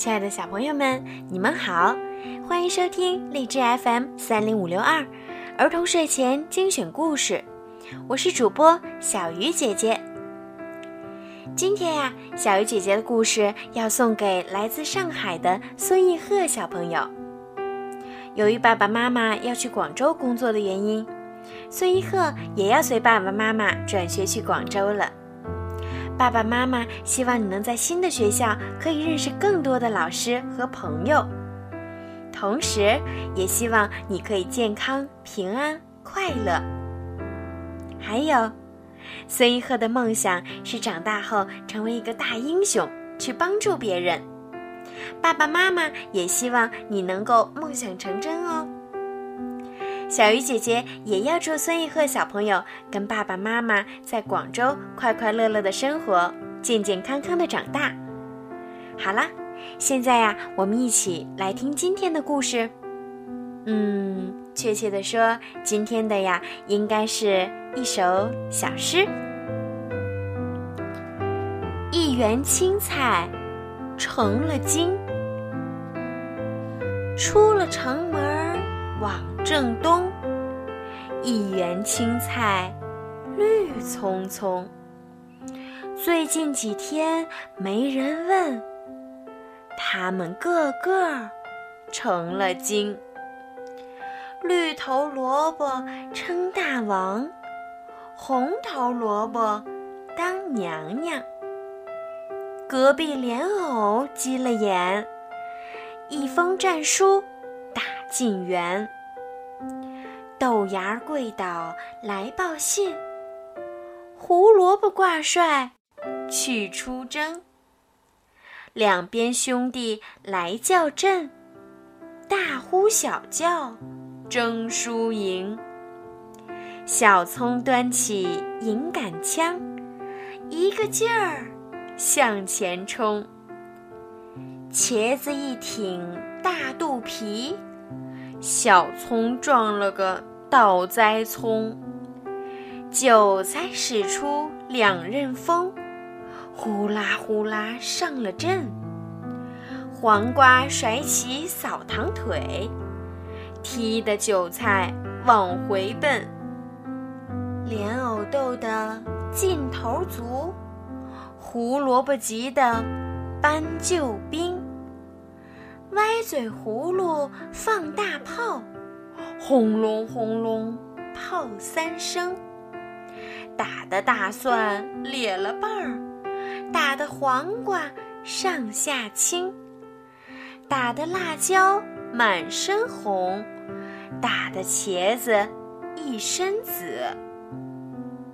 亲爱的小朋友们，你们好，欢迎收听荔枝 FM 三零五六二儿童睡前精选故事，我是主播小鱼姐姐。今天呀，小鱼姐姐的故事要送给来自上海的孙艺鹤小朋友。由于爸爸妈妈要去广州工作的原因，孙艺鹤也要随爸爸妈妈转学去广州了。爸爸妈妈希望你能在新的学校可以认识更多的老师和朋友，同时也希望你可以健康、平安、快乐。还有，孙一鹤的梦想是长大后成为一个大英雄，去帮助别人。爸爸妈妈也希望你能够梦想成真哦。小鱼姐姐也要祝孙艺鹤小朋友跟爸爸妈妈在广州快快乐乐的生活，健健康康的长大。好啦，现在呀，我们一起来听今天的故事。嗯，确切的说，今天的呀，应该是一首小诗。一园青菜成了精，出了城门儿往。正东，一园青菜绿葱葱。最近几天没人问，他们个个成了精。绿头萝卜称大王，红头萝卜当娘娘。隔壁莲藕急了眼，一封战书进园。豆芽跪倒来报信，胡萝卜挂帅去出征。两边兄弟来叫阵，大呼小叫争输赢。小葱端起银杆枪，一个劲儿向前冲。茄子一挺大肚皮，小葱撞了个。倒栽葱，韭菜使出两刃锋，呼啦呼啦上了阵。黄瓜甩起扫堂腿，踢得韭菜往回奔。莲藕斗得劲头足，胡萝卜急得搬救兵。歪嘴葫芦放大炮。轰隆轰隆，炮三声，打的大蒜裂了瓣儿，打的黄瓜上下青，打的辣椒满身红，打的茄子一身紫，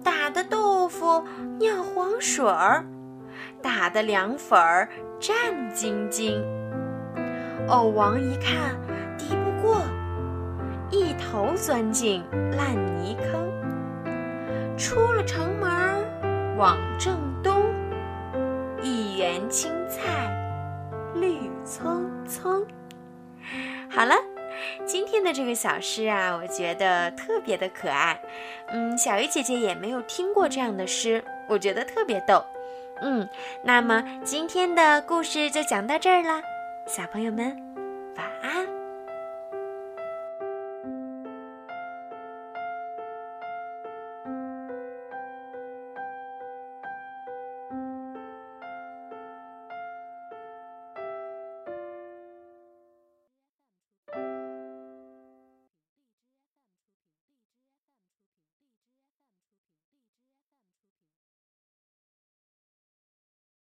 打的豆腐尿黄水儿，打的凉粉儿战兢兢。藕王一看，敌不过。一头钻进烂泥坑，出了城门往正东，一园青菜绿葱葱。好了，今天的这个小诗啊，我觉得特别的可爱。嗯，小鱼姐姐也没有听过这样的诗，我觉得特别逗。嗯，那么今天的故事就讲到这儿了，小朋友们。